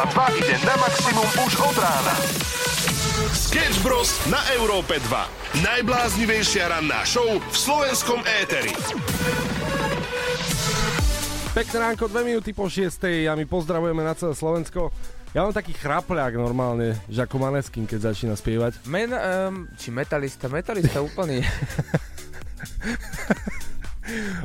Európa 2 ide na maximum už od rána. Sketch Bros. na Európe 2. Najbláznivejšia ranná show v slovenskom éteri. Pekné ránko, dve minúty po šiestej a my pozdravujeme na celé Slovensko. Ja mám taký chrapľák normálne, že ako Maneskin, keď začína spievať. Men, um, či metalista, metalista úplný.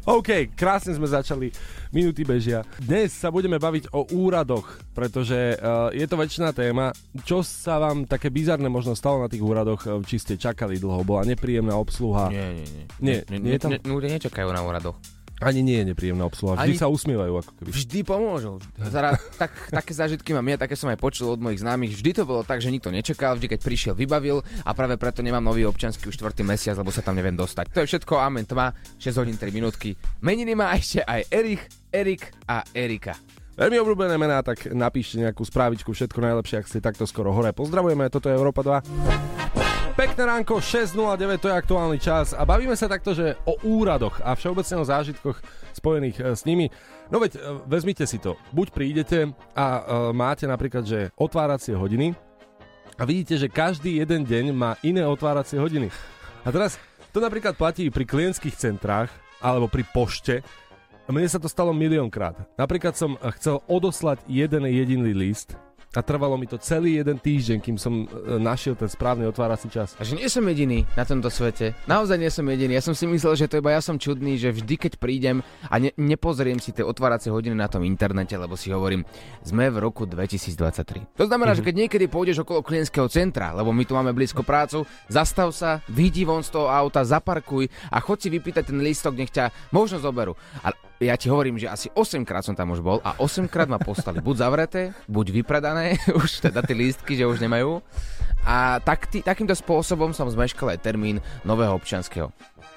OK, krásne sme začali, minúty bežia. Dnes sa budeme baviť o úradoch, pretože uh, je to väčšiná téma. Čo sa vám také bizarné možno stalo na tých úradoch, uh, či ste čakali dlho, bola nepríjemná obsluha? Nie, nie, nie. Nie, nie, nie je tam- nie, ľudia nečakajú na úradoch. Ani nie je nepríjemná obsluha, vždy Ani- sa usmievajú ako keby. Vždy pomôžu. Zara, tak, také zážitky mám ja, také som aj počul od mojich známych. Vždy to bolo tak, že nikto nečakal, vždy keď prišiel, vybavil a práve preto nemám nový občanský už štvrtý mesiac, lebo sa tam neviem dostať. To je všetko, amen, tma, 6 hodín 3 minútky. Meniny má ešte aj Erich, Erik a Erika. Veľmi obľúbené mená, tak napíšte nejakú správičku, všetko najlepšie, ak ste takto skoro hore. Pozdravujeme, toto je Európa 2. Pekné ránko, 6.09, to je aktuálny čas a bavíme sa takto, že o úradoch a všeobecne o zážitkoch spojených e, s nimi. No veď, e, vezmite si to. Buď prídete a e, máte napríklad, že otváracie hodiny a vidíte, že každý jeden deň má iné otváracie hodiny. A teraz to napríklad platí pri klientských centrách alebo pri pošte. Mne sa to stalo miliónkrát. Napríklad som chcel odoslať jeden jediný list a trvalo mi to celý jeden týždeň, kým som e, našiel ten správny otvárací čas. A že nie som jediný na tomto svete. Naozaj nie som jediný. Ja som si myslel, že to iba ja som čudný, že vždy keď prídem a ne, nepozriem si tie otváracie hodiny na tom internete, lebo si hovorím, sme v roku 2023. To znamená, mm-hmm. že keď niekedy pôjdeš okolo klientského centra, lebo my tu máme blízko prácu, zastav sa, vyjdi von z toho auta, zaparkuj a chod si vypýtať ten lístok, nech ťa možno zoberú. A ja ti hovorím, že asi 8 krát som tam už bol a 8 krát ma postali buď zavreté, buď vypredané, už teda tie lístky, že už nemajú. A tak, tý, takýmto spôsobom som zmeškal aj termín nového občianského.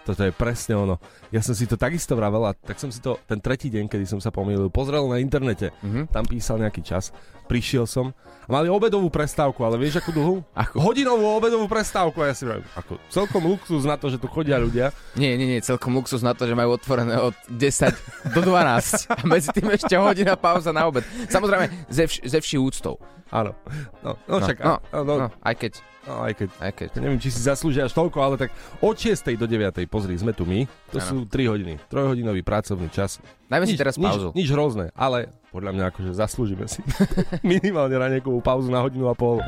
Toto je presne ono. Ja som si to takisto vravel a tak som si to ten tretí deň, kedy som sa pomýlil, pozrel na internete. Mhm. Tam písal nejaký čas. Prišiel som a mali obedovú prestávku, ale vieš akú dlhú? Ako? Hodinovú obedovú prestávku a ja si vravím, ako celkom luxus na to, že tu chodia ľudia. Nie, nie, nie, celkom luxus na to, že majú otvorené od 10 do 12 a medzi tým ešte hodina pauza na obed. Samozrejme, ze, vš- ze vší úctou. Áno. No, no, No, však, no, no, no, No, aj keď, no, aj keď aj keď. Neviem, či si zaslúžia až toľko, ale tak od 6. do 9. pozri, sme tu my. To Áno. sú 3 hodiny. Trojhodinový pracovný čas. Dajme si teraz pauzu. Nič, nič hrozné, ale podľa mňa akože zaslúžime si minimálne raniekovú pauzu na hodinu a pol.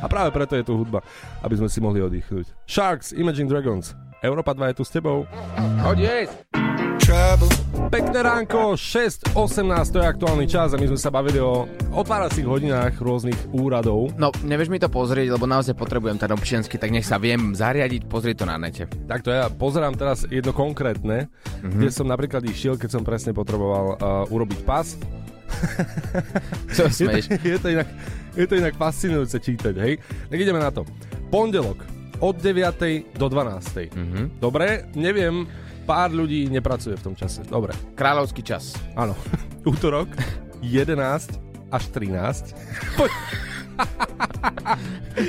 A práve preto je tu hudba, aby sme si mohli oddychnúť. Sharks, Imagine Dragons. Európa 2 je tu s tebou. Hoď jesť! Pekné ránko, 6.18, to je aktuálny čas a my sme sa bavili o otváracích hodinách rôznych úradov. No, nevieš mi to pozrieť, lebo naozaj potrebujem ten občiansky, tak nech sa viem zariadiť, pozrieť to na nete. Takto ja pozerám teraz jedno konkrétne, mm-hmm. kde som napríklad išiel, keď som presne potreboval uh, urobiť pas. Čo Je to, je, to inak, je to inak fascinujúce čítať, hej? Tak ideme na to. Pondelok od 9. do 12. Mhm. Dobre, neviem, pár ľudí nepracuje v tom čase. Dobre, Kráľovský čas. áno. Útorok 11 až 13. Poď,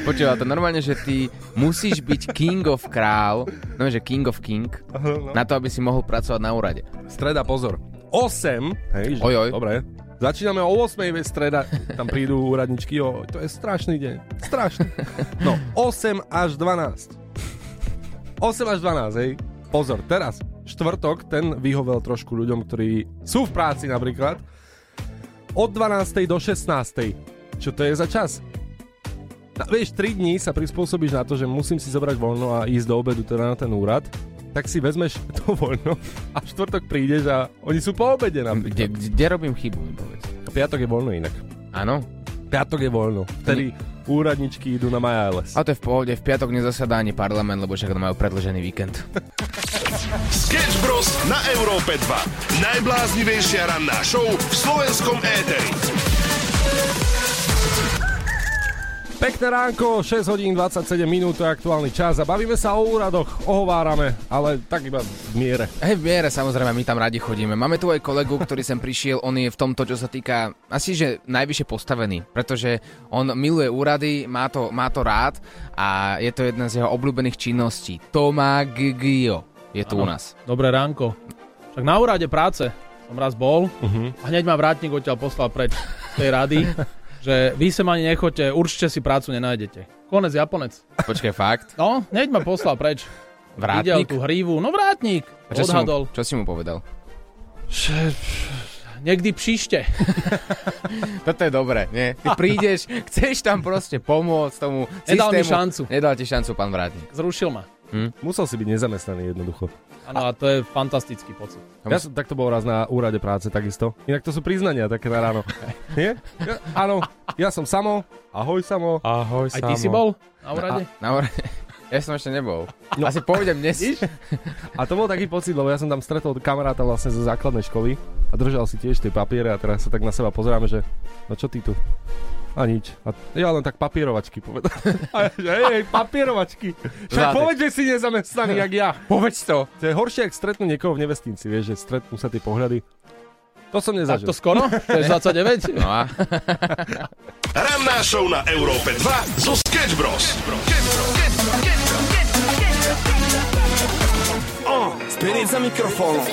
Počúva to normálne, že ty musíš byť king of král, no že king of king, no. na to, aby si mohol pracovať na úrade. Streda, pozor. 8, hej, že, Ojoj. dobre. Začíname o 8. ve streda, tam prídu úradničky, o, to je strašný deň, strašný. No, 8 až 12. 8 až 12, hej. Pozor, teraz, štvrtok, ten vyhovel trošku ľuďom, ktorí sú v práci napríklad. Od 12. do 16. Čo to je za čas? No, vieš, 3 dní sa prispôsobíš na to, že musím si zobrať voľno a ísť do obedu teda na ten úrad, tak si vezmeš to voľno a v štvrtok prídeš a oni sú po obede napríklad. kde, kde robím chybu. Piatok je voľno inak. Áno? Piatok je voľno. Vtedy úradničky idú na Maja A to je v pohode, v piatok nezasadá ani parlament, lebo však majú predlžený víkend. Sketch Bros. na Európe 2. Najbláznivejšia ranná show v slovenskom éteri. Pekné ránko, 6 hodín 27 minút, to je aktuálny čas a bavíme sa o úradoch, ohovárame, ale tak iba v miere. Hej, v miere, samozrejme, my tam radi chodíme. Máme tu aj kolegu, ktorý sem prišiel, on je v tomto, čo sa týka asi, že najvyššie postavený, pretože on miluje úrady, má to, má to rád a je to jedna z jeho obľúbených činností. Tomá Gigio je tu u nás. Dobré ránko. Tak na úrade práce som raz bol Uh-huh. a hneď ma vrátnik odtiaľ poslal preč z tej rady. že vy sem ani nechoďte, určite si prácu nenájdete. Konec Japonec. Počkaj, fakt? No, hneď ma poslal preč. Videl Vrátnik? tú hrívu. No vrátnik. A Čo si, Odhadol. mu, čo si mu povedal? Že... Niekdy příště. Toto je dobré, nie? Ty prídeš, chceš tam proste pomôcť tomu Nedal mi systému. šancu. Nedal ti šancu, pán Vrátnik. Zrušil ma. Musel si byť nezamestnaný jednoducho. Áno, a to je fantastický pocit. Ja som takto bol raz na úrade práce takisto. Inak to sú priznania také na ráno. Nie? Ja, áno, ja som Samo. Ahoj Samo. Ahoj, Aj ty si bol na úrade? Na úrade? Ja som ešte nebol. No. Asi povedem dnes. A to bol taký pocit, lebo ja som tam stretol kamaráta vlastne zo základnej školy a držal si tiež tie papiere a teraz sa tak na seba pozeráme, že no čo ty tu? A nič. A ja len tak papierovačky povedal. A ja, že hej, hej, papierovačky. Však povedz, že si nezamestnaný, jak ja. Povedz to. To je horšie, ak stretnú niekoho v nevestinci, vieš, že stretnú sa tie pohľady. To som Tak nezažil. to skoro? To je 29? No a Ranná show na Európe 2 zo Sketch Bros. Spirit za mikrofónom.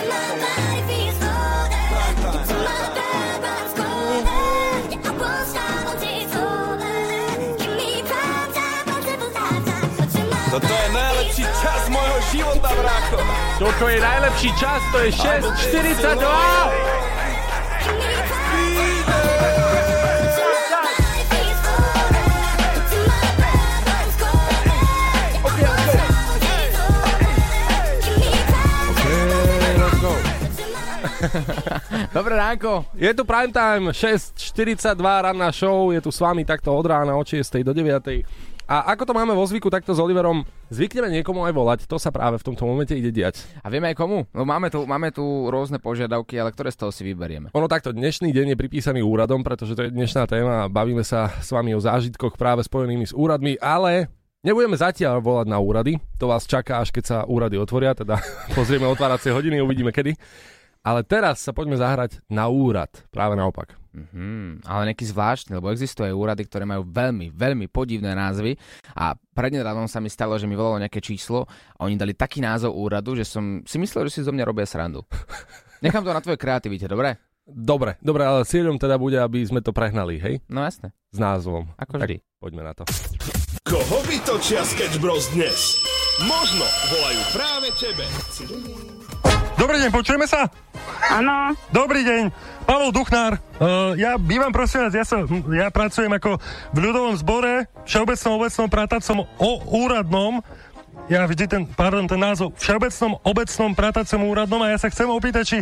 Toto je najlepší čas môjho života, brácho. Toto je najlepší čas, to je 6.42. Dobré ránko. Je tu prime time, 6.42 ranná show, je tu s vami takto od rána od 6. do 9. A ako to máme vo zvyku takto s Oliverom, zvykneme niekomu aj volať, to sa práve v tomto momente ide diať. A vieme aj komu? No máme tu, máme tu rôzne požiadavky, ale ktoré z toho si vyberieme? Ono takto, dnešný deň je pripísaný úradom, pretože to je dnešná téma a bavíme sa s vami o zážitkoch práve spojenými s úradmi, ale nebudeme zatiaľ volať na úrady, to vás čaká, až keď sa úrady otvoria, teda pozrieme otváracie hodiny, uvidíme kedy. Ale teraz sa poďme zahrať na úrad, práve naopak. Mhm, ale nejaký zvláštny, lebo existujú aj úrady, ktoré majú veľmi, veľmi podivné názvy a prednedávnom sa mi stalo, že mi volalo nejaké číslo a oni dali taký názov úradu, že som si myslel, že si zo mňa robia srandu. Nechám to na tvojej kreativite, dobre? Dobre, dobre, ale cieľom teda bude, aby sme to prehnali, hej? No jasné, S názvom. ako Tak vždy. poďme na to. Koho vytočia Sketch Bros dnes? Možno volajú práve tebe. Dobrý deň, počujeme sa? Áno, Dobrý deň, Pavol Duchnár. Uh, ja bývam, prosím vás, ja, sa, ja pracujem ako v ľudovom zbore, všeobecnom obecnom prátacom o úradnom. Ja vždy ten, pardon, ten názov, všeobecnom obecnom prátacom úradnom a ja sa chcem opýtať, či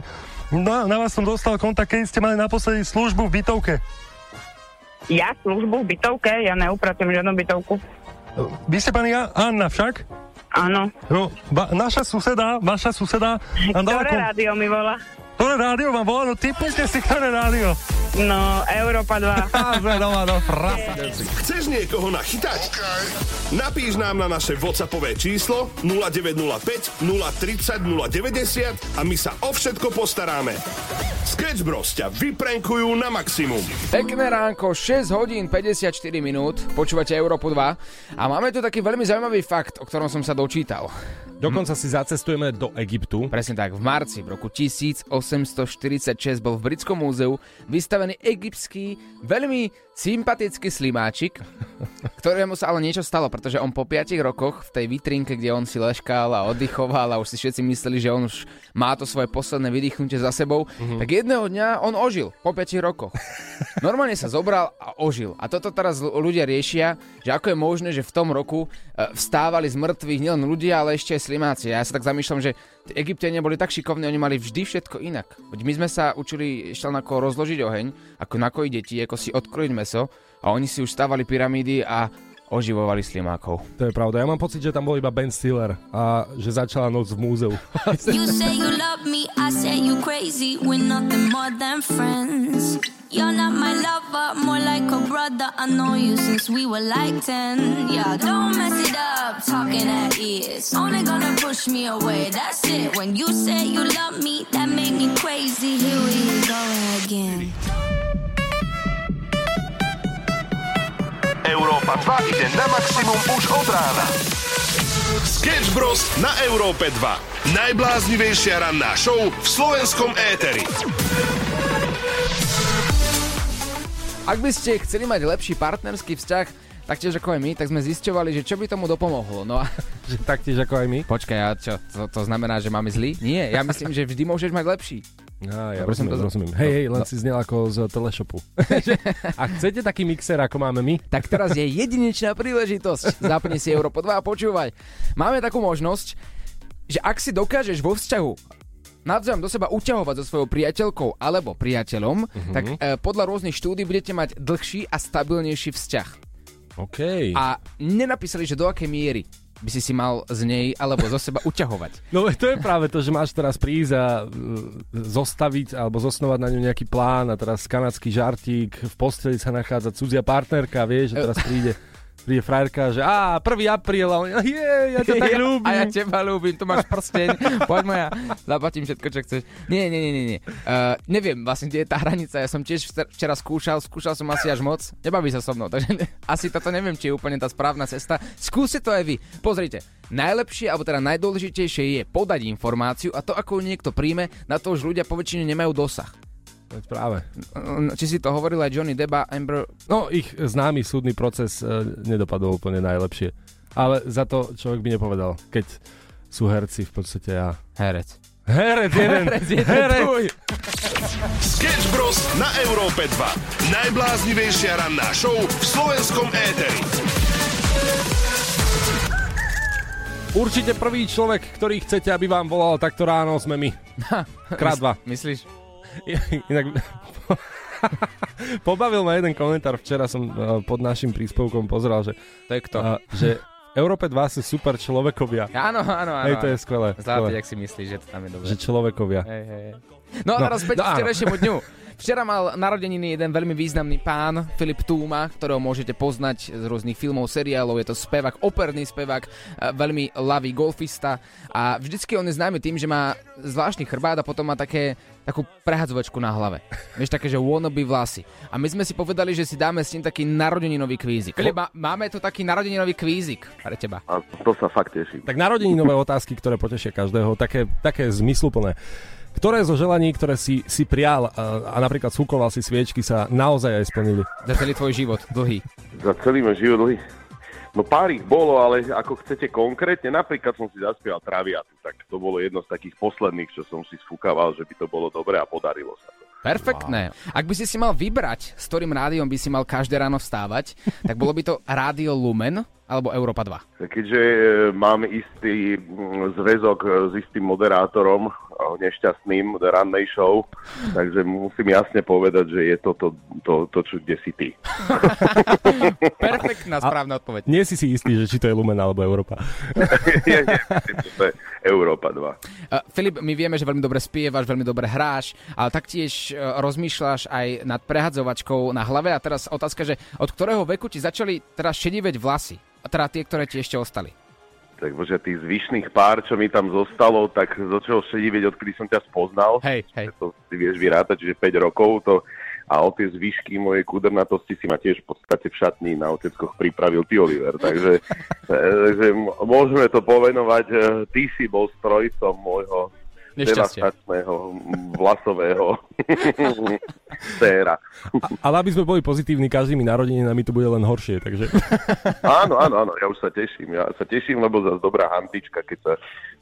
na, na vás som dostal kontakt, keď ste mali naposledy službu v bytovke. ja službu v bytovke, ja neupracujem žiadnu bytovku. Vy ste pani Anna však? Áno. No, ba, naša suseda, vaša suseda Ktoré rádio mi volá? Ktoré rádio vám volá? No typnite si, ktoré rádio. No, Európa 2. Dobre, doma, no, prasa. Chceš niekoho nachytať? Napíš nám na naše WhatsAppové číslo 0905 030 090 a my sa o všetko postaráme. Sketch Bros ťa vyprenkujú na maximum. Pekné ránko, 6 hodín 54 minút, počúvate Európu 2 a máme tu taký veľmi zaujímavý fakt, o ktorom som sa dočítal. Dokonca si zacestujeme do Egyptu. Presne tak, v marci v roku 1846 bol v Britskom múzeu vystavený egyptský, veľmi sympatický slimáčik, ktorému sa ale niečo stalo, pretože on po 5 rokoch v tej vitrínke, kde on si leškal a oddychoval a už si všetci mysleli, že on už má to svoje posledné vydýchnutie za sebou, mm-hmm. tak jedného dňa on ožil po 5 rokoch. Normálne sa zobral a ožil. A toto teraz ľudia riešia, že ako je možné, že v tom roku e, vstávali z mŕtvych nielen ľudia, ale ešte aj slimáci. Ja sa tak zamýšľam, že Egyptiania boli tak šikovní, oni mali vždy všetko inak. My sme sa učili ešte len ako rozložiť oheň, ako nakojiť deti, ako si odkrojiť meso a oni si už stávali pyramídy a oživovali slimákov. To je pravda. Ja mám pocit, že tam bol iba Ben Stiller a že začala noc v múzeu. You say you love me, I say you crazy. We're nothing more than friends. You're not my lover, more like a brother. I know you since we were like 10. Yeah, don't mess it up, talking at ears. Only gonna push me away, that's it. When you say you love me, that make me crazy. Here we go again. Európa 2 ide na maximum už od rána. Sketch Bros. na Európe 2. Najbláznivejšia ranná show v slovenskom éteri. Ak by ste chceli mať lepší partnerský vzťah, taktiež ako aj my, tak sme zisťovali, že čo by tomu dopomohlo. No a Že taktiež ako aj my. počkaj, a čo, to, to znamená, že máme zlý? Nie, ja myslím, že vždy môžeš mať lepší. Á, ja Dobre rozumiem, to- rozumiem. Hej, hej, len No. si znel ako z teleshopu. a chcete taký mixer, ako máme my? Tak teraz je jedinečná príležitosť. Zapni si Európo 2 a počúvaj. Máme takú možnosť, že ak si dokážeš vo vzťahu navzájom do seba uťahovať so svojou priateľkou alebo priateľom, Mhm. tak e, podľa rôznych štúdí budete mať dlhší a stabilnejší vzťah. OK. A nenapísali, že do akej miery by si si mal z nej alebo zo seba uťahovať. No to je práve to, že máš teraz prísť a uh, zostaviť alebo zosnovať na ňu nejaký plán a teraz kanadský žartík, v posteli sa nachádza cudzia partnerka, vieš, že teraz príde, príde frajerka, že á, 1. apríl a on, je, ja ťa tak ľúbim. A ja teba ľúbim, tu máš prsteň, poď moja, zaplatím všetko, čo chceš. Nie, nie, nie, nie, nie. Uh, neviem vlastne, kde je tá hranica, ja som tiež včera- včera skúšal, skúšal som asi až moc, nebaví sa so mnou, takže asi toto neviem, či je úplne tá správna cesta. Skúste to aj vy. Pozrite, najlepšie, alebo teda najdôležitejšie je podať informáciu a to, ako ju niekto príjme, na to už ľudia poväčšine nemajú dosah. Je Práve. Či si to hovoril aj Johnny Depp a Amber... No, ich známy súdny proces uh, nedopadol úplne najlepšie. Ale za to človek by nepovedal, keď sú herci v podstate a... Herec. Herec jeden! Herec jeden, Herec! Sketch Bros. na Európe 2. Najbláznivejšia ranná show v slovenskom éteri. Určite prvý človek, ktorý chcete, aby vám volal takto ráno, sme my. Krát dva. Myslíš? Inak... Pobavil ma jeden komentár, včera som uh, pod našim príspevkom pozeral, že, To je kto? uh, že Európe 2 sú super človekovia. Áno, áno, áno. Hej, to je skvelé. Zlatý, jak si myslíš, že to tam je dobré. Že človekovia. Hej, hej, hej. No a No, teraz späť no k včerajšiemu dňu. Včera mal narodeniny jeden veľmi významný pán, Filip Túma, ktorého môžete poznať z rôznych filmov, seriálov. Je to spevák, operný spevák, e, veľmi lavý golfista a vždycky on je známy tým, že má zvláštny chrbát a potom má také, takú prehadzovačku na hlave. Vieš, také, že wannabe vlasy. A my sme si povedali, že si dáme s ním taký narodeninový kvízik. Filip, má, máme tu taký narodeninový kvízik pre teba. A to sa fakt teším. Tak narodeninové otázky, ktoré potešia každého, také, také zmysluplné. Ktoré zo želaní, ktoré si, si prial a, a napríklad súkoval si sviečky, sa naozaj aj splnili? Za celý tvoj život, dlhý. Za celý môj život dlhý. No pár ich bolo, ale ako chcete konkrétne, napríklad som si zaspieval Traviatu, tak to bolo jedno z takých posledných, čo som si sfúkaval, že by to bolo dobre a podarilo sa to. Perfektné. Ak by si si mal vybrať, s ktorým rádiom by si mal každé ráno vstávať, tak bolo by to Rádio Lumen alebo Európa 2. Keďže e, mám istý mm, zväzok e, s istým moderátorom, nešťastným rannej show, takže musím jasne povedať, že je to to, to, to čo kde si ty. Perfektná správna odpoveď. Nie si si istý, že či to je Lumen alebo Európa. Nie, nie, to je Európa 2. Uh, Filip, my vieme, že veľmi dobre spievaš, veľmi dobre hráš, ale taktiež uh, rozmýšľaš aj nad prehadzovačkou na hlave a teraz otázka, že od ktorého veku ti začali teraz šediveť vlasy? A teda tie, ktoré ti ešte ostali. Tak bože, tých zvyšných pár, čo mi tam zostalo, tak začal šediveť, odkedy som ťa spoznal. Hej, hej. To si vieš vyrátať, čiže 5 rokov to a o tie zvyšky mojej kudrnatosti si ma tiež v podstate v šatni na oteckoch pripravil ty, Oliver. Takže, takže môžeme to povenovať. e, Ty si bol strojcom môjho Nešťastie. devastačného vlasového séra. Ale aby sme boli pozitívni, každými narodeninami to bude len horšie, takže... Áno, áno, áno, ja už sa teším. Ja sa teším, lebo zase dobrá hantička, keď sa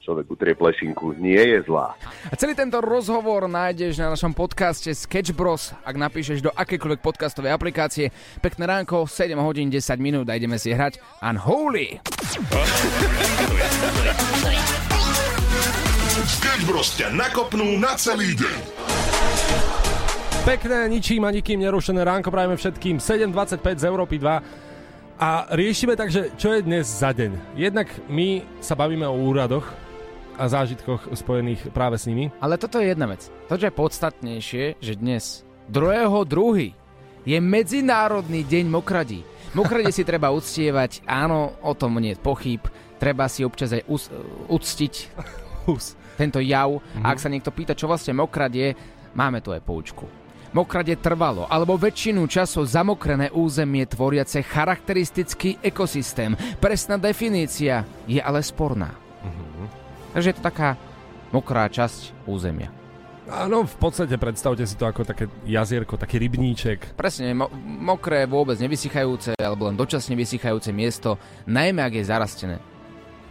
človek utrie plešinku, nie je zlá. A celý tento rozhovor nájdeš na našom podcaste Sketch Bros, ak napíšeš do akékoľvek podcastovej aplikácie. Pekné ránko, 7 hodín 10 minút a ideme si hrať Unholy. Sketch Bros. ťa nakopnú na celý deň. Pekné, ničím a nikým nerušené ránko prajeme všetkým 7.25 z Európy 2 a riešime takže, čo je dnes za deň. Jednak my sa bavíme o úradoch a zážitkoch spojených práve s nimi. Ale toto je jedna vec. To, čo je podstatnejšie, že dnes 2.2. je Medzinárodný deň mokradí. Mokradie si treba uctievať, áno, o tom nie je pochyb. Treba si občas aj us- uctiť Hus. Tento jav. A ak sa niekto pýta, čo vlastne mokrad je, máme tu aj poučku. Mokrad je trvalo, alebo väčšinu času zamokrené územie tvoriace charakteristický ekosystém. Presná definícia je ale sporná. Takže je to taká mokrá časť územia. Áno, v podstate predstavte si to ako také jazierko, taký rybníček. Presne, mo- mokré, vôbec nevysychajúce, alebo len dočasne vysychajúce miesto, najmä ak je zarastené.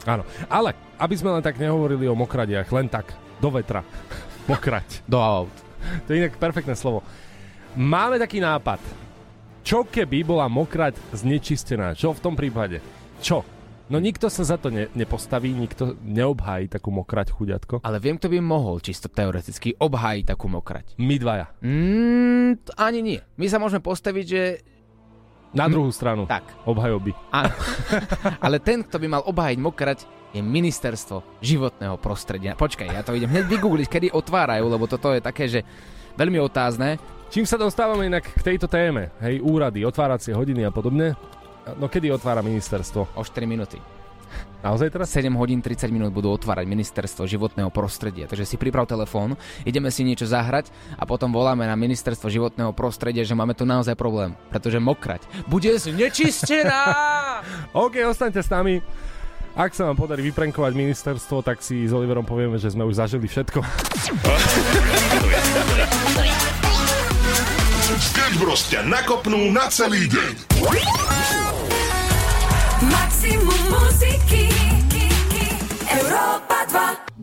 Áno, ale aby sme len tak nehovorili o mokradiach, len tak, do vetra. Mokrať. Do aut. To je inak perfektné slovo. Máme taký nápad. Čo keby bola mokrať znečistená? Čo v tom prípade? Čo? No nikto sa za to ne, nepostaví, nikto neobhájí takú mokrať chuďatko. Ale viem, kto by mohol čisto teoreticky obhájiť takú mokrať. My dvaja. Mm, ani nie. My sa môžeme postaviť, že... Na druhú stranu. Tak. Obhajoby. Áno. Ale ten, kto by mal obhájiť mokrať, je ministerstvo životného prostredia. Počkaj, ja to idem hneď vygoogliť, kedy otvárajú, lebo toto je také, že veľmi otázne. Čím sa dostávame inak k tejto téme? Hej, úrady, otváracie hodiny a podobne. No kedy otvára ministerstvo? O 4 minúty. Naozaj teraz? 7 hodín 30 minút budú otvárať ministerstvo životného prostredia. Takže si priprav telefón, ideme si niečo zahrať a potom voláme na ministerstvo životného prostredia, že máme tu naozaj problém. Pretože mokrať bude znečistená! OK, ostaňte s nami. Ak sa vám podarí vyprenkovať ministerstvo, tak si s Oliverom povieme, že sme už zažili všetko. Sketch Bros ťa nakopnú na celý deň. Maximum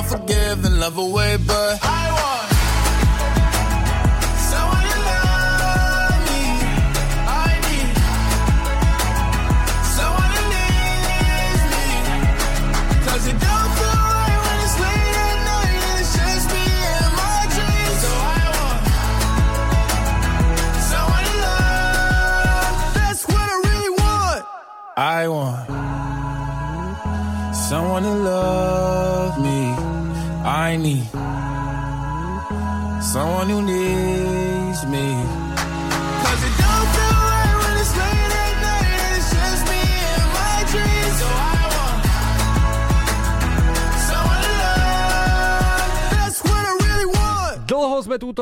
And I'm not forgiving love away, but I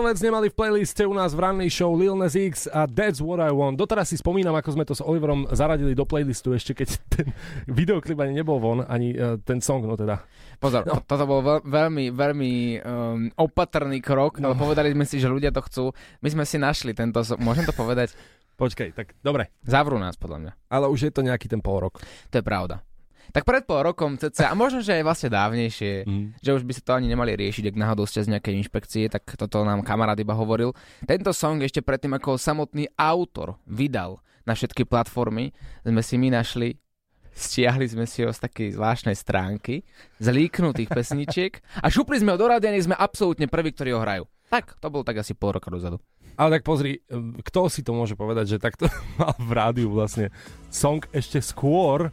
vec nemali v playliste u nás v rannej show Lil Nas X a That's What I Want. Doteraz si spomínam, ako sme to s Oliverom zaradili do playlistu, ešte keď ten videoklip ani nebol von, ani uh, ten song, no teda. Pozor, no. toto bol veľ, veľmi, veľmi um, opatrný krok, no. ale povedali sme si, že ľudia to chcú. My sme si našli tento, so- môžem to povedať? Počkej, tak dobre. Zavrú nás, podľa mňa. Ale už je to nejaký ten pol rok. To je pravda. Tak pred pol rokom cca, a možno, že aj vlastne dávnejšie, Mhm. že už by sa to ani nemali riešiť, ak náhodou ste z nejakej inšpekcie, tak toto nám kamarát iba hovoril. Tento song ešte predtým, ako samotný autor vydal na všetky platformy, sme si my našli stiahli sme si ho z takej zvláštnej stránky, z líknutých pesničiek a šupli sme ho do rádia, sme absolútne prví, ktorí ho hrajú. Tak, to bolo tak asi pol roka dozadu. Ale tak pozri, kto si to môže povedať, že takto mal v rádiu vlastne song ešte skôr,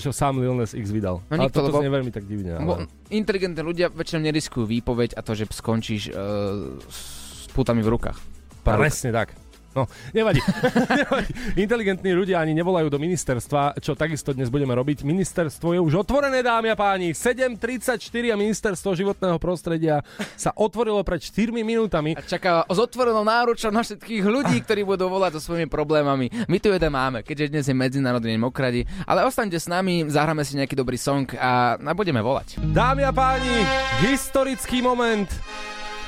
ho sám Lil Nas X vydal. No ale nikto, toto lebo- veľmi tak divne. Ale... inteligentní ľudia väčšinou neriskujú výpoveď a to, že skončíš uh, s putami v rukách. Presne tak. No, nevadí. nevadí. Inteligentní ľudia ani nevolajú do ministerstva, čo takisto dnes budeme robiť. Ministerstvo je už otvorené, dámy a páni. 7.34 a ministerstvo životného prostredia sa otvorilo pred 4 minútami. A čaká s otvorenou náručou na všetkých ľudí, ktorí budú volať so svojimi problémami. My tu jeden máme, keďže dnes je Medzinárodný mokradi, ale ostaňte s nami, zahráme si nejaký dobrý song a, a budeme volať. Dámy a páni, historický moment.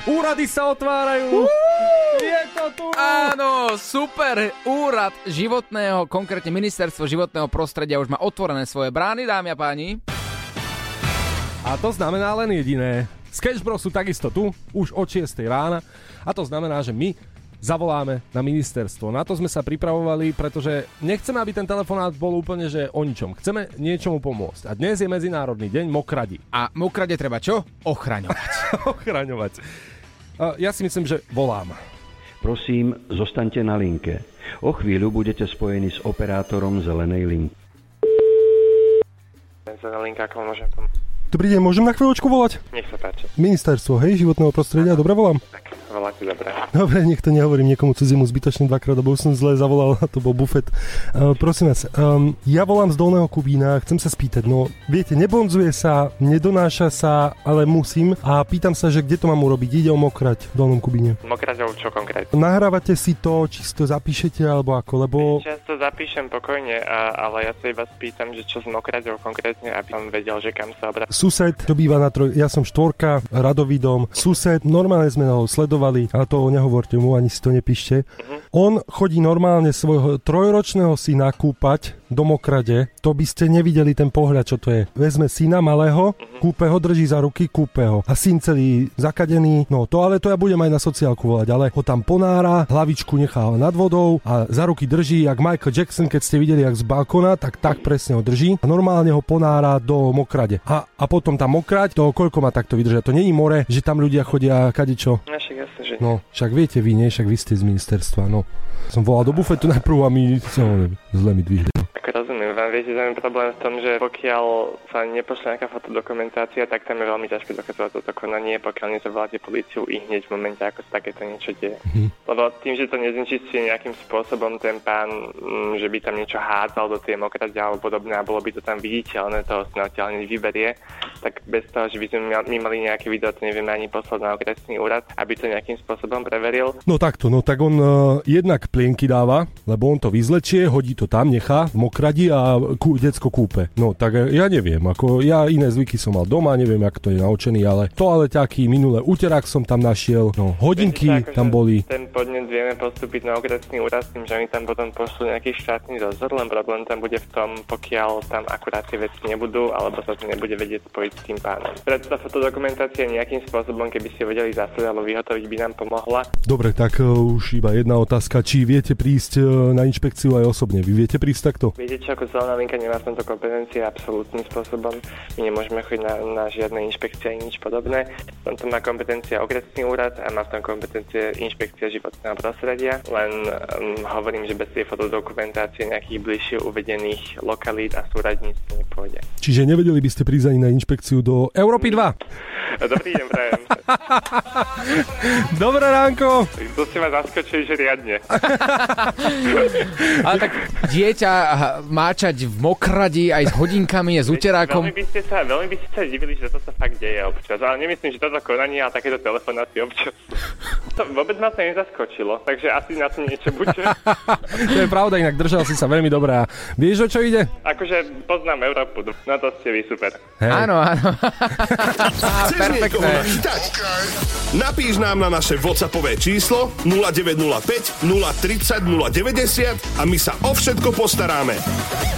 Úrady sa otvárajú. Je to tu. Áno, super úrad životného, konkrétne ministerstvo životného prostredia už má otvorené svoje brány, dámy a páni. A to znamená len jediné. Sketch Bros sú takisto tu, už od 6 rána. A to znamená, že my zavoláme na ministerstvo. Na to sme sa pripravovali, pretože nechceme, aby ten telefonát bol úplne že o ničom. Chceme niečomu pomôcť. A dnes je Medzinárodný deň mokradi. A mokrade treba čo? Ochraňovať. Ochraňovať. Ja si myslím, že volám. Prosím, zostaňte na linke. O chvíľu budete spojení s operátorom zelenej linky. Zelená linka, ako môžem pomôcť? Dobrý deň, môžem na chvíľočku volať? Nech sa páči. Ministerstvo, hej, životného prostredia, dobre volám? Voláte dobre. Dobre, nech to nehovorím niekomu cudziemu zbytočne dvakrát, lebo som zle zavolal, a to bol bufet. Uh, prosím vás, um, ja volám z Dolného Kubína, chcem sa spýtať, no viete, nebonzuje sa, nedonáša sa, ale musím a pýtam sa, že kde to mám urobiť, ide o mokrať v Dolnom Kubíne. Mokraťov čo konkrétne? Nahrávate si to, či si to zapíšete, alebo ako, lebo... Často zapíšem pokojne, a, ale ja sa iba spýtam, že čo s mokraťou konkrétne, aby som vedel, že kam sa obrať. Sused, čo býva na troj, ja som štvorka, Radovidom, sused, normálne sme ho sledovali, ale to nehovorte mu, ani si to nepíšte. On chodí normálne svojho trojročného syna kúpať do mokrade, to by ste nevideli ten pohľad, čo to je. Vezme syna malého, kúpe ho, drží za ruky, kúpe ho. A syn celý zakadený, no to ale to ja budem aj na sociálku volať, ale ho tam ponára, hlavičku nechá nad vodou a za ruky drží, jak Michael Jackson, keď ste videli, jak z balkona, tak tak presne ho drží a normálne ho ponára do mokrade. A, a potom tam mokrať, to koľko má takto vydržať? To není more, že tam ľudia chodia kadečo. No však jasne, že No, však viete vy, nie? Však vy ste z ministerstva, no. Som volal do bufetu najprv a no, zle mi dvihli. Ako rozumiem, vám viete, že je problém v tom, že pokiaľ sa nepošle nejaká fotodokumentácia, tak tam je veľmi ťažké dokazovať toto konanie, pokiaľ nezavoláte políciu i hneď v momente, ako sa takéto niečo deje. Lebo tým, že to neznečistí nejakým spôsobom ten pán, mm, že by tam niečo hádzal do tej mokrade alebo podobné a bolo by to tam viditeľné, sa hneď vyberie, tak bez toho, že by sme my mali nejaké video, to nevieme ani poslať na okresný úrad, aby to nejakým spôsobom preveril. No takto, no tak on uh, jednak plienky dáva, lebo on to vyzlečie, hodí to tam, nechá v mokradi a kú, decko kúpe. No tak eh, ja neviem, ako ja iné zvyky som mal doma, neviem, ako to je naučený, ale toaleťaky, minulé uterák som tam našiel, no hodinky Viete, akože tam boli. Ten podnet vieme postúpiť na okresný úrad s tým, že oni tam potom pošlú nejaký štátny dozor, len problém tam bude v tom, pokiaľ tam akurát tie veci nebudú, alebo sa to nebude vedieť spojiť s tým pánom. Preto tá fotodokumentácia nejakým spôsobom, keby ste vedeli zaslať alebo vyhotoviť, by nám pomohla. Dobre, tak uh, už iba jedna otázka, či viete prísť uh, na inšpekciu aj osobne. Vy viete prísť takto? Viete čo, ako zelená linka nemá v tomto kompetencie absolútnym spôsobom. My nemôžeme chodiť na, na žiadne inšpekcie ani nič podobné. V tomto má kompetencia okresný úrad a má v tom kompetencie inšpekcia životného prostredia. Len um, hovorím, že bez tej fotodokumentácie nejakých bližšie uvedených lokalít a súradníc nepôjde. Čiže nevedeli by ste prísť ani na inšpekciu do Európy 2? Dobrý deň, prajem. Dobré ránko. To ste ma zaskočili, že riadne. Ale tak dieťa máčať v mokradi aj s hodinkami, s uterákom. Veľmi by ste sa, veľmi by ste sa divili, že to sa fakt deje občas. Ale nemyslím, že toto konanie a takéto telefonáty občas. To vôbec ma to nezaskočilo, takže asi na to niečo bude. to je pravda, inak držal si sa veľmi dobré. A vieš, o čo ide? Akože poznám Európu, na to ste vy super. Hej. Áno, áno. Nachytať? Napíš nám na naše WhatsAppové číslo 0905 030 090 a my sa o všetko postaráme.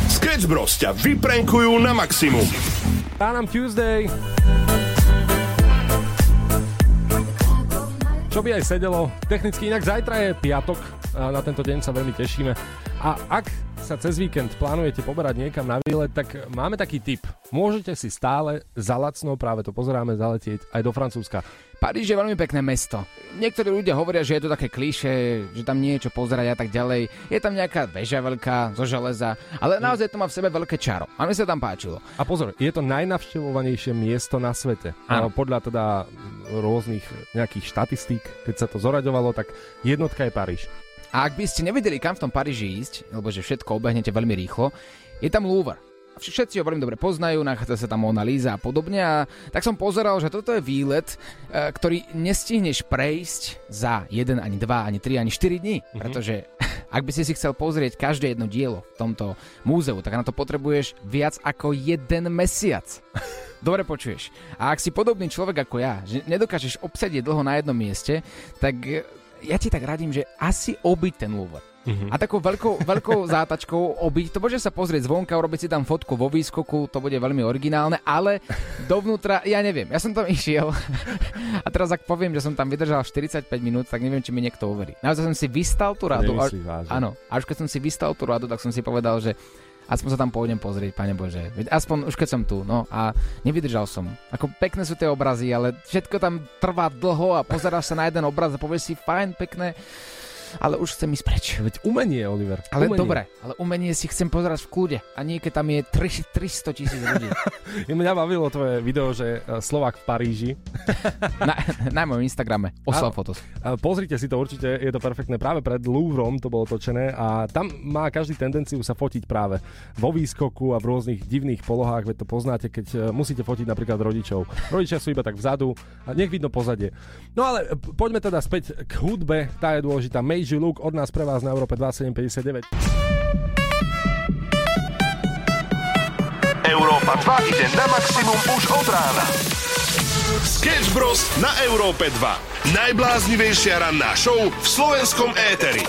Sketch Bros ťa vyprenkujú na maximum. Pánam Tuesday. Čo by aj sedelo. Technicky inak zajtra je piatok a na tento deň sa veľmi tešíme. A ak sa cez víkend plánujete poberať niekam na výlet, tak máme taký tip. Môžete si stále za lacno, práve to pozeráme, zaletieť aj do Francúzska. Paríž je veľmi pekné mesto. Niektorí ľudia hovoria, že je to také klíše, že tam nie je čo pozerať a tak ďalej. Je tam nejaká väža veľká zo železa, ale naozaj to má v sebe veľké čaro. A mi sa tam páčilo. A pozor, je to najnavštevovanejšie miesto na svete. Áno. Podľa teda rôznych nejakých štatistík, keď sa to zoraďovalo, tak jednotka je Paríž. A ak by ste nevedeli, kam v tom Paríži ísť, lebo že všetko obehnete veľmi rýchlo, je tam Louvre. Vš- Všetci ho veľmi dobre poznajú, nachádza sa tam Mona Lisa a podobne. A tak som pozeral, že toto je výlet, e, ktorý nestihneš prejsť za jeden, ani dva, ani tri, ani 4 dní. Pretože ak by si si chcel pozrieť každé jedno dielo v tomto múzeu, tak na to potrebuješ viac ako jeden mesiac. Dobre počuješ. A ak si podobný človek ako ja, že nedokážeš obsediť dlho na jednom mieste, tak e, ja ti tak radím, že asi obiť ten Louvre. Mhm. A takou veľkou, veľkou zátačkou obiť, to môže sa pozrieť zvonka, urobiť si tam fotku vo výskoku, to bude veľmi originálne, ale dovnútra, ja neviem, ja som tam išiel a teraz ak poviem, že som tam vydržal 45 minút, tak neviem, či mi niekto uverí. Naozaj som si vystal tú radu. Nemyslíš? Áno, a už keď som si vystal tú radu, tak som si povedal, že aspoň sa tam pôjdem pozrieť, pane Bože. Veď aspoň už keď som tu, no a nevydržal som. Ako pekné sú tie obrazy, ale všetko tam trvá dlho a pozeráš sa na jeden obraz a povieš si, fajn, pekné. Ale už chcem ísť preč. Veď umenie, Oliver. Ale umenie. dobre, ale umenie si chcem pozerať v kľude a nie keď tam je 3, 300 tisíc ľudí. Mňa bavilo tvoje video, že e, Slovak v Paríži. na, na mojom Instagrame. Oslav fotos. Pozrite si to určite, je to perfektné. Práve pred Louvrom to bolo točené a tam má každý tendenciu sa fotiť práve vo výskoku a v rôznych divných polohách, veď to poznáte, keď e, musíte fotiť napríklad rodičov. Rodičia sú iba tak vzadu a nech vidno pozadie. No ale poďme teda späť k hudbe, tá je dôležitá. Major Look od nás pre vás na Európe 2759. Európa 2 ide na maximum už od rána. Sketch Bros. na Európe 2. Najbláznivejšia ranná show v slovenskom éteri.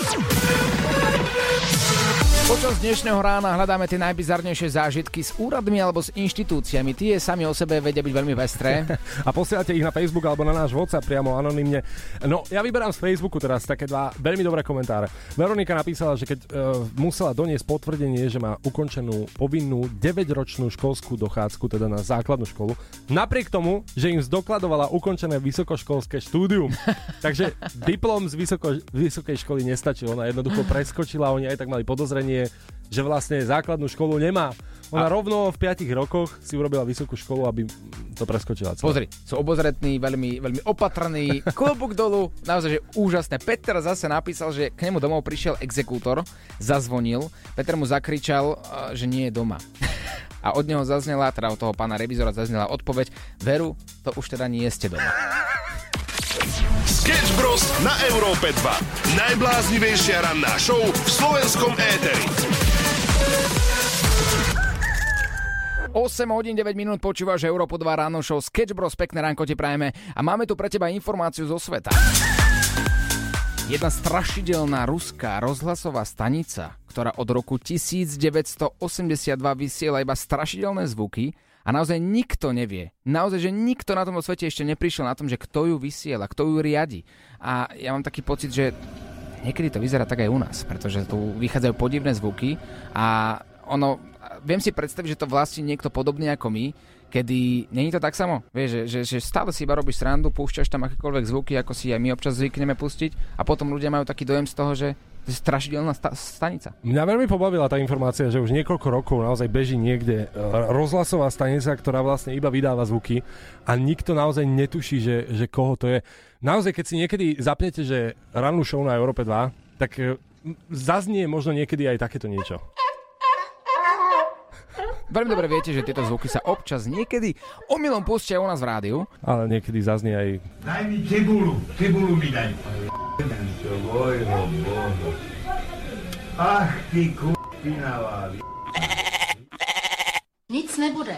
Počas dnešného rána hľadáme tie najbizarnejšie zážitky s úradmi alebo s inštitúciami. Tie sami o sebe vedia byť veľmi pestré. a posielate ich na Facebook alebo na náš WhatsApp priamo anonymne. No, ja vyberám z Facebooku teraz také dva veľmi dobré komentáre. Veronika napísala, že keď uh, musela doniesť potvrdenie, že má ukončenú povinnú 9-ročnú školskú dochádzku, teda na základnú školu, napriek tomu, že im zdokladovala ukončené vysokoškolské štúdium. Takže diplom z vysoko, vysokej školy nestačil. Ona jednoducho preskočila, oni aj tak mali podozrenie, že vlastne základnú školu nemá. Ona a... rovno v 5 rokoch si urobila vysokú školu, aby to preskočila. Celé. Pozri, sú obozretní, veľmi, veľmi opatrní, klobúk dolu, naozaj, že úžasné. Peter zase napísal, že k nemu domov prišiel exekútor, zazvonil, Peter mu zakričal, uh, že nie je doma. A od neho zaznela, teda od toho pána revizora zaznela odpoveď, veru, to už teda nie ste doma. Sketch Bros. na Európe 2. Najbláznivejšia ranná show v slovenskom éteri. 8 hodín 9 minút počúvaš Európo 2 ráno show Sketch Bros. Pekné ránko ti prajeme a máme tu pre teba informáciu zo sveta. Jedna strašidelná ruská rozhlasová stanica, ktorá od roku 1982 vysiela iba strašidelné zvuky a naozaj nikto nevie, naozaj, že nikto na tomto svete ešte neprišiel na tom, že kto ju vysiela, kto ju riadi. A ja mám taký pocit, že niekedy to vyzerá tak aj u nás, pretože tu vychádzajú podivné zvuky a ono, viem si predstaviť, že to vlastní niekto podobný ako my, kedy není to tak samo, vieš, že, že, že stále si iba robíš srandu, púšťaš tam akékoľvek zvuky, ako si aj my občas zvykneme pustiť a potom ľudia majú taký dojem z toho, že strašidelná sta- stanica. Mňa veľmi pobavila tá informácia, že už niekoľko rokov naozaj beží niekde e, rozhlasová stanica, ktorá vlastne iba vydáva zvuky a nikto naozaj netuší, že, že koho to je. Naozaj, keď si niekedy zapnete, že rannú show na Európe 2, tak e, zaznie možno niekedy aj takéto niečo. Veľmi dobre viete, že tieto zvuky sa občas niekedy omylom pustia u nás v rádiu. Ale niekedy zaznie aj... Daj mi cibulu, cibulu mi daj. Vojho boho. Ach ty kupinavá. Nic nebude.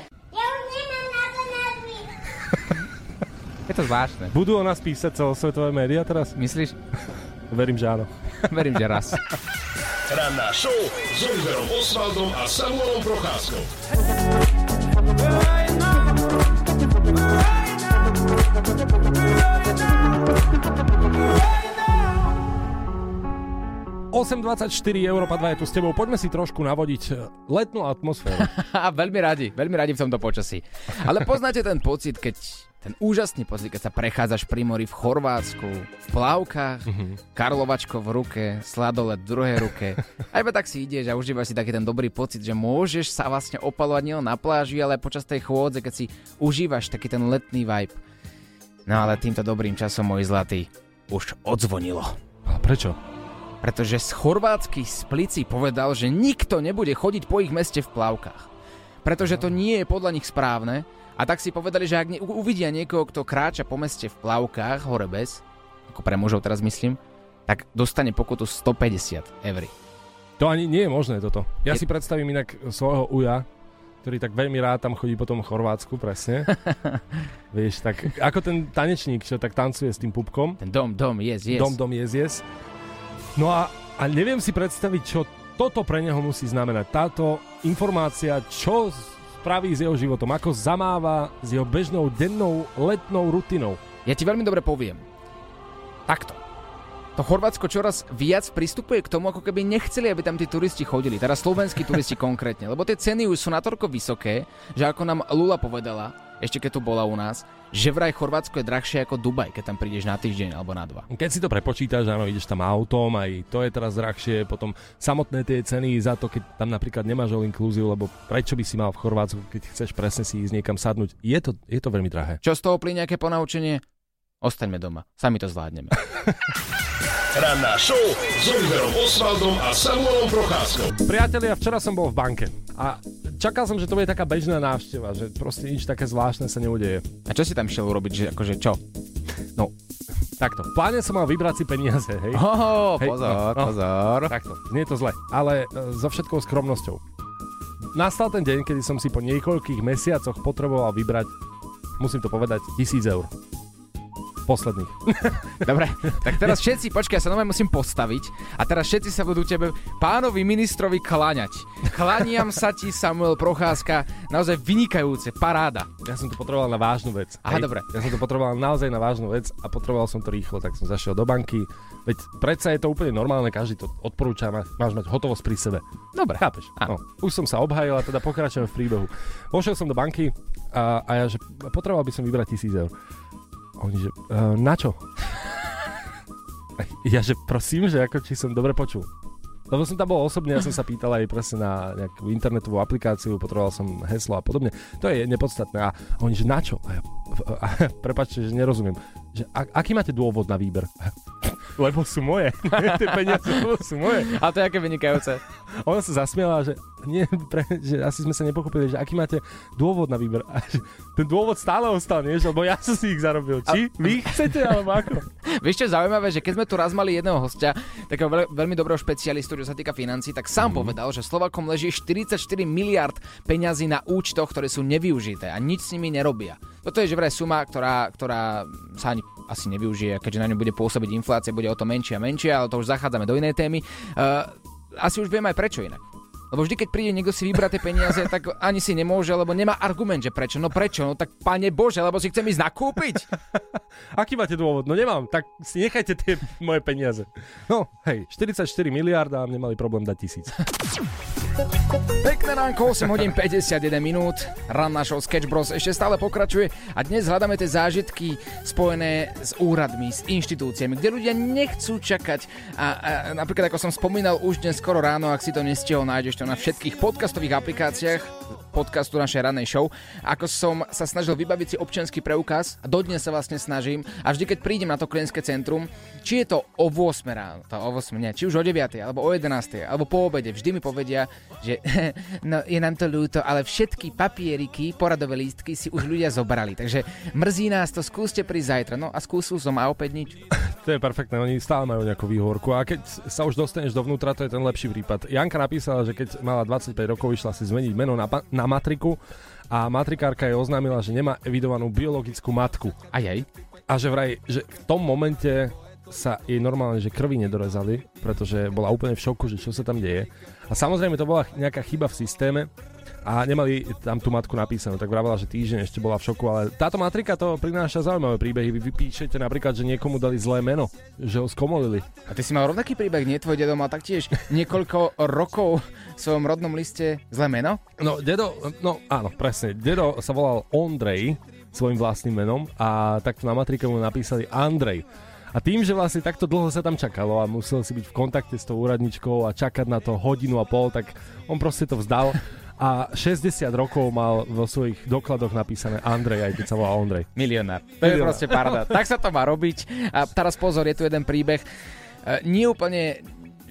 Je to zvláštne. Budú o nás písať celosvetové médiá teraz? Myslíš? Verím, že áno. Verím, že raz. Ranná show s Oliverom Osvaldom a Samuelom Procházkou. Uh, 8.24 Európa 2 je tu s tebou. Poďme si trošku navodiť e, letnú atmosféru. veľmi radi, veľmi radi v tomto počasí. Ale poznáte ten pocit, keď ten úžasný pocit, keď sa prechádzaš pri mori v Chorvátsku, v plavkách, mm-hmm. karlovačko v ruke, sladolet v druhej ruke. A iba tak si ideš a užívaš si taký ten dobrý pocit, že môžeš sa vlastne opalovať nielen na pláži, ale aj počas tej chôdze, keď si užívaš taký ten letný vibe. No ale týmto dobrým časom, môj zlatý, už odzvonilo. A prečo? Pretože z chorvátsky splici povedal, že nikto nebude chodiť po ich meste v plavkách. Pretože to nie je podľa nich správne a tak si povedali, že ak ne- uvidia niekoho, kto kráča po meste v plavkách, hore bez, ako pre mužov teraz myslím, tak dostane pokutu 150 eur. To ani nie je možné toto. Ja Je- si predstavím inak svojho uja, ktorý tak veľmi rád tam chodí po tom Chorvátsku, presne. Vieš, tak ako ten tanečník, čo tak tancuje s tým pupkom. Ten dom, dom, yes, yes. Dom, dom, yes, yes. No a, a neviem si predstaviť, čo toto pre neho musí znamenať. Táto informácia, čo spraví s jeho životom, ako zamáva s jeho bežnou dennou letnou rutinou. Ja ti veľmi dobre poviem. Takto. To Chorvátsko čoraz viac pristupuje k tomu, ako keby nechceli, aby tam tí turisti chodili. Teraz slovenskí turisti konkrétne. Lebo tie ceny už sú natoľko vysoké, že ako nám Lula povedala, ešte keď tu bola u nás, že vraj Chorvátsko je drahšie ako Dubaj, keď tam prídeš na týždeň alebo na dva. Keď si to prepočítaš, áno, ideš tam autom, aj to je teraz drahšie, potom samotné tie ceny za to, keď tam napríklad nemáš all inclusive, lebo prečo by si mal v Chorvátsku, keď chceš presne si ísť niekam sadnúť, je to, je to veľmi drahé. Čo z toho plyne nejaké ponaučenie? Ostaňme doma, sami to zvládneme. Ranná show s Oliverom Osvaldom a Samuelom Procházkou. Priatelia, včera som bol v banke a čakal som, že to bude taká bežná návšteva, že proste nič také zvláštne sa neudeje. A čo si tam šiel urobiť, že akože čo? No, takto. V pláne som mal vybrať si peniaze, hej. Oho, Hej, pozor, no, no. pozor. Takto, nie je to zle, ale e, so všetkou skromnosťou. Nastal ten deň, kedy som si po niekoľkých mesiacoch potreboval vybrať, musím to povedať, tisíc eur. Posledných. Dobre, tak teraz všetci, počkaj, ja sa normálne musím postaviť a teraz všetci sa budú tebe, pánovi ministrovi, kláňať. Kláňam sa ti, Samuel Procházka, naozaj vynikajúce, paráda. Ja som to potreboval na vážnu vec. Aha, dobre. Ja som to potreboval naozaj na vážnu vec a potreboval som to rýchlo, tak som zašiel do banky. Veď predsa je to úplne normálne, každý to odporúča, má- máš mať hotovosť pri sebe. Dobre. Chápeš? No, už som sa obhajil a teda pokračujem v príbehu. Vošiel som do banky a, a ja, že potreboval by som vybrať tisíc eur. Oni, že uh, na čo? Ja, že prosím, že ako či som dobre počul. Lebo som tam bol osobne, ja som sa pýtal aj presne na nejakú internetovú aplikáciu, potreboval som heslo a podobne. To je nepodstatné. A oni, že na čo? A ja, a, že nerozumiem. Že a, aký máte dôvod na výber? Lebo sú moje. Tie peniaze lebo sú moje. A to je aké vynikajúce. Ona sa zasmiala, že, nie, pre, že asi sme sa nepochopili, že aký máte dôvod na výber. A že ten dôvod stále ostal, nie? Že, lebo ja som si ich zarobil. Či vy chcete, alebo ako? Vieš čo je zaujímavé, že keď sme tu raz mali jedného hostia, takého veľ, veľmi dobrého špecialistu, čo sa týka financí, tak sám mm. povedal, že Slovakom leží 44 miliard peňazí na účtoch, ktoré sú nevyužité a nič s nimi nerobia. Toto je že vraj suma, ktorá, ktorá sa ani asi nevyužije, keďže na ňu bude pôsobiť inflácia, bude o to menšia a menšia, ale to už zachádzame do inej témy. Uh, asi už viem aj prečo inak. Lebo vždy, keď príde niekto si vybrať tie peniaze, tak ani si nemôže, lebo nemá argument, že prečo. No prečo? No tak pane Bože, lebo si chcem ísť nakúpiť. Aký máte dôvod? No nemám, tak si nechajte tie moje peniaze. No, hej, 44 miliard a nemali problém dať tisíc. Pekné ránko, 8 hodín 51 minút. Ranná show Sketch Bros ešte stále pokračuje a dnes hľadáme tie zážitky spojené s úradmi, s inštitúciami, kde ľudia nechcú čakať. A, a napríklad, ako som spomínal už dnes skoro ráno, ak si to nestihol, nájdeš to na všetkých podcastových aplikáciách podcastu našej ranej show, ako som sa snažil vybaviť si občianský preukaz a dodnes sa vlastne snažím a vždy, keď prídem na to klientské centrum, či je to o 8 ráno, to o 8, nie, či už o 9, alebo o 11, alebo po obede, vždy mi povedia, že no, je nám to ľúto, ale všetky papieriky, poradové lístky si už ľudia zobrali, takže mrzí nás to, skúste prísť zajtra, no a skúsil som a opäť nič. To je perfektné, oni stále majú nejakú výhovorku a keď sa už dostaneš dovnútra, to je ten lepší prípad. Janka napísala, že keď mala 25 rokov, išla si zmeniť meno na, na matriku a matrikárka jej oznámila, že nemá evidovanú biologickú matku. Aj aj. A že vraj, že v tom momente sa jej normálne, že krvi nedorezali, pretože bola úplne v šoku, že čo sa tam deje. A samozrejme to bola nejaká chyba v systéme a nemali tam tú matku napísanú, tak vravela, že týždeň ešte bola v šoku, ale táto matrika to prináša zaujímavé príbehy. Vy vypíšete napríklad, že niekomu dali zlé meno, že ho skomolili. A ty si mal rovnaký príbeh, nie? Tvoj dedo mal taktiež niekoľko rokov v svojom rodnom liste zlé meno? No, dedo, no áno, presne. Dedo sa volal Ondrej, svojim vlastným menom a takto na matrike mu napísali Andrej. A tým, že vlastne takto dlho sa tam čakalo a musel si byť v kontakte s tou úradničkou a čakať na to hodinu a pol, tak on proste to vzdal a 60 rokov mal vo svojich dokladoch napísané Andrej, aj keď sa volá Ondrej. Milionár. To je proste parada. tak sa to má robiť. A teraz pozor, je tu jeden príbeh. E, nie úplne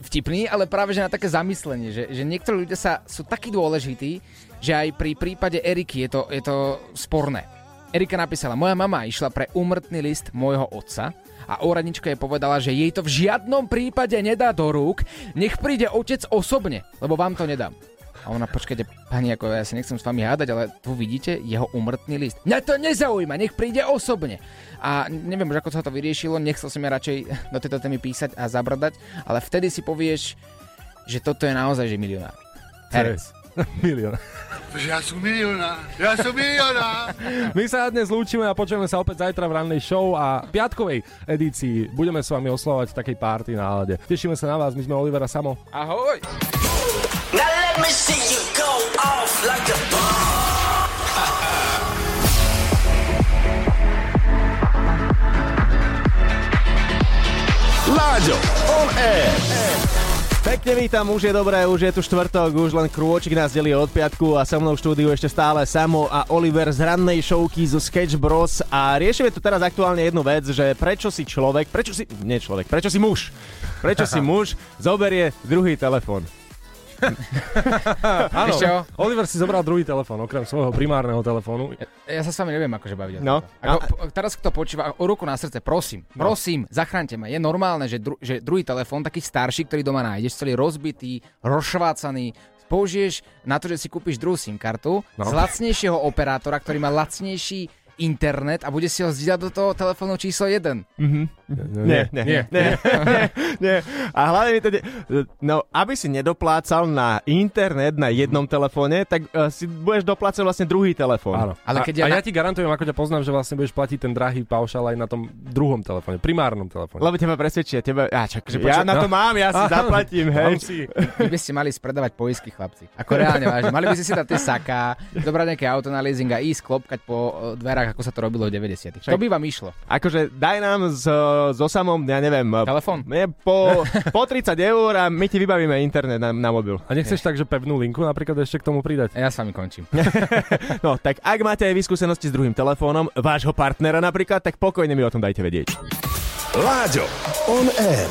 vtipný, ale práve že na také zamyslenie, že, že niektorí ľudia sa, sú takí dôležití, že aj pri prípade Eriky je to, je to sporné. Erika napísala, moja mama išla pre úmrtný list môjho otca a úradnička jej povedala, že jej to v žiadnom prípade nedá do rúk, nech príde otec osobne, lebo vám to nedám. A ona, počkajte, pani, ako ja si nechcem s vami hádať, ale tu vidíte jeho umrtný list. Mňa to nezaujíma, nech príde osobne. A neviem už, ako sa to vyriešilo, nechcel som ja radšej do tejto témy písať a zabrdať, ale vtedy si povieš, že toto je naozaj že milionár. Herec. Milión. Ja som milioná, ja som milioná. My sa dnes lúčime a počujeme sa opäť zajtra v rannej show a piatkovej edícii budeme s vami oslovať v takej party nálade. Tešíme sa na vás, my sme Olivera Samo. Ahoj! Now let me see you go off like a bomb. Láďo, on air. Pekne vítam, už je dobré, už je tu štvrtok, už len krôčik nás delí od piatku a so mnou v štúdiu ešte stále Samo a Oliver z rannej showky zo Sketch Bros. A riešime tu teraz aktuálne jednu vec, že prečo si človek, prečo si, nie človek, prečo si muž, prečo si muž zoberie druhý telefón. Áno, Ešte o- Oliver si zobral druhý telefón, okrem svojho primárneho telefónu. Ja sa s vami neviem akože baviť. No. Ako, po, teraz kto počúva, o ruku na srdce, prosím, No. prosím, zachránte ma. Je normálne, že, dru, že druhý telefón, taký starší, ktorý doma nájdeš, celý rozbitý, rozšvácaný, použiješ na to, že si kúpiš druhú SIM kartu No. z lacnejšieho operátora, ktorý má lacnejší internet a bude si ho zdieľať do toho telefónu číslo 1. Mhm. Nie, nie, nie, nie, nie, nie. A hlavne mi to... Ne... No, aby si nedoplácal na internet na jednom telefóne, tak uh, si budeš doplácať vlastne druhý telefón. Áno. Ale a, keď a ja ja na- ti garantujem, ako ťa poznám, že vlastne budeš platiť ten drahý paušal aj na tom druhom telefóne, primárnom telefóne. Lebo teba presvedčia, teba... Ja, čak, Že ja počuť- na to no. mám, ja si zaplatím, hej. si. Vy by ste mali spredávať poisky, chlapci. Ako reálne vážne. Mali by ste si dať tie saká, zobrať nejaké auto na leasing a ísť klopkať po e, ako sa to robilo v 90. To by vám išlo. Akože daj nám s, so samom, ja neviem... Telefón? Nie, po, po 30 eur a my ti vybavíme internet na, na mobil. A nechceš tak, že pevnú linku napríklad ešte k tomu pridať? Ja s vami končím. No, tak ak máte aj vy skúsenosti s druhým telefónom, vášho partnera napríklad, tak pokojne mi o tom dajte vedieť. Láďo, on air.